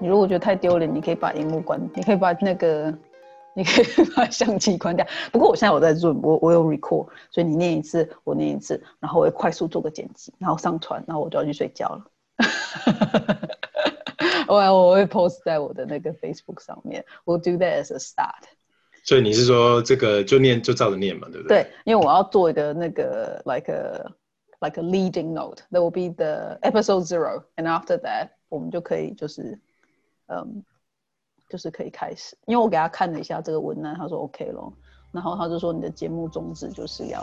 你如果觉得太丢脸，你可以把荧幕关，你可以把那个，你可以把相机关掉。不过我现在我在 Zoom，我我有 record，所以你念一次，我念一次，然后我会快速做个剪辑，然后上传，然后我就要去睡觉了。我我会 post 在我的那个 Facebook 上面。We'll do that as a start。所以你是说这个就念就照着念嘛，对不对？对，因为我要做一个那个 like a like a leading note that will be the episode zero，and after that 我们就可以就是嗯，就是可以开始。因为我给他看了一下这个文案，他说 OK 咯，然后他就说你的节目宗旨就是要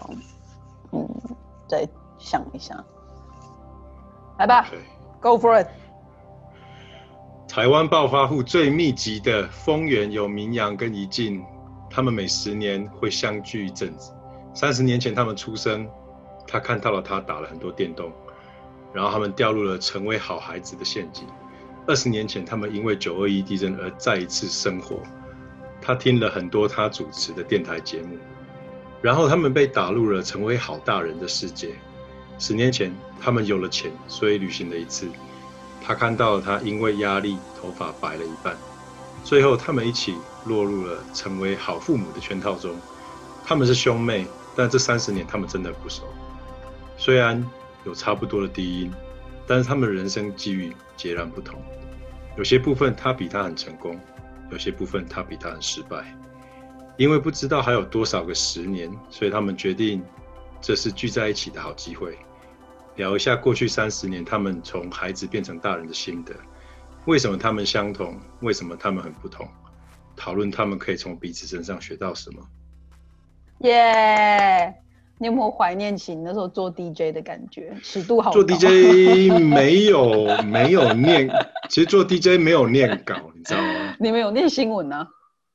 嗯再想一下，来吧，Okay.，Go for it。台湾暴发户最密集的丰原有明阳跟宜静，他们每十年会相聚一阵子。三十年前他们出生，他看到了他打了很多电动，然后他们掉入了成为好孩子的陷阱。二十年前他们因为九二一地震而再一次生活，他听了很多他主持的电台节目，然后他们被打入了成为好大人的世界。十年前他们有了钱，所以旅行了一次。他看到他因为压力头发白了一半，最后他们一起落入了成为好父母的圈套中。他们是兄妹，但这三十年他们真的不熟。虽然有差不多的低音，但是他们人生际遇截然不同。有些部分他比他很成功，有些部分他比他很失败。因为不知道还有多少个十年，所以他们决定这是聚在一起的好机会。聊一下过去三十年，他们从孩子变成大人的心得，为什么他们相同？为什么他们很不同？讨论他们可以从彼此身上学到什么？耶你有没有怀念起你那时候做 DJ 的感觉？尺度好。做 DJ 没有没有念，其实做 DJ 没有念稿，你知道吗？你们有念新闻呢、啊？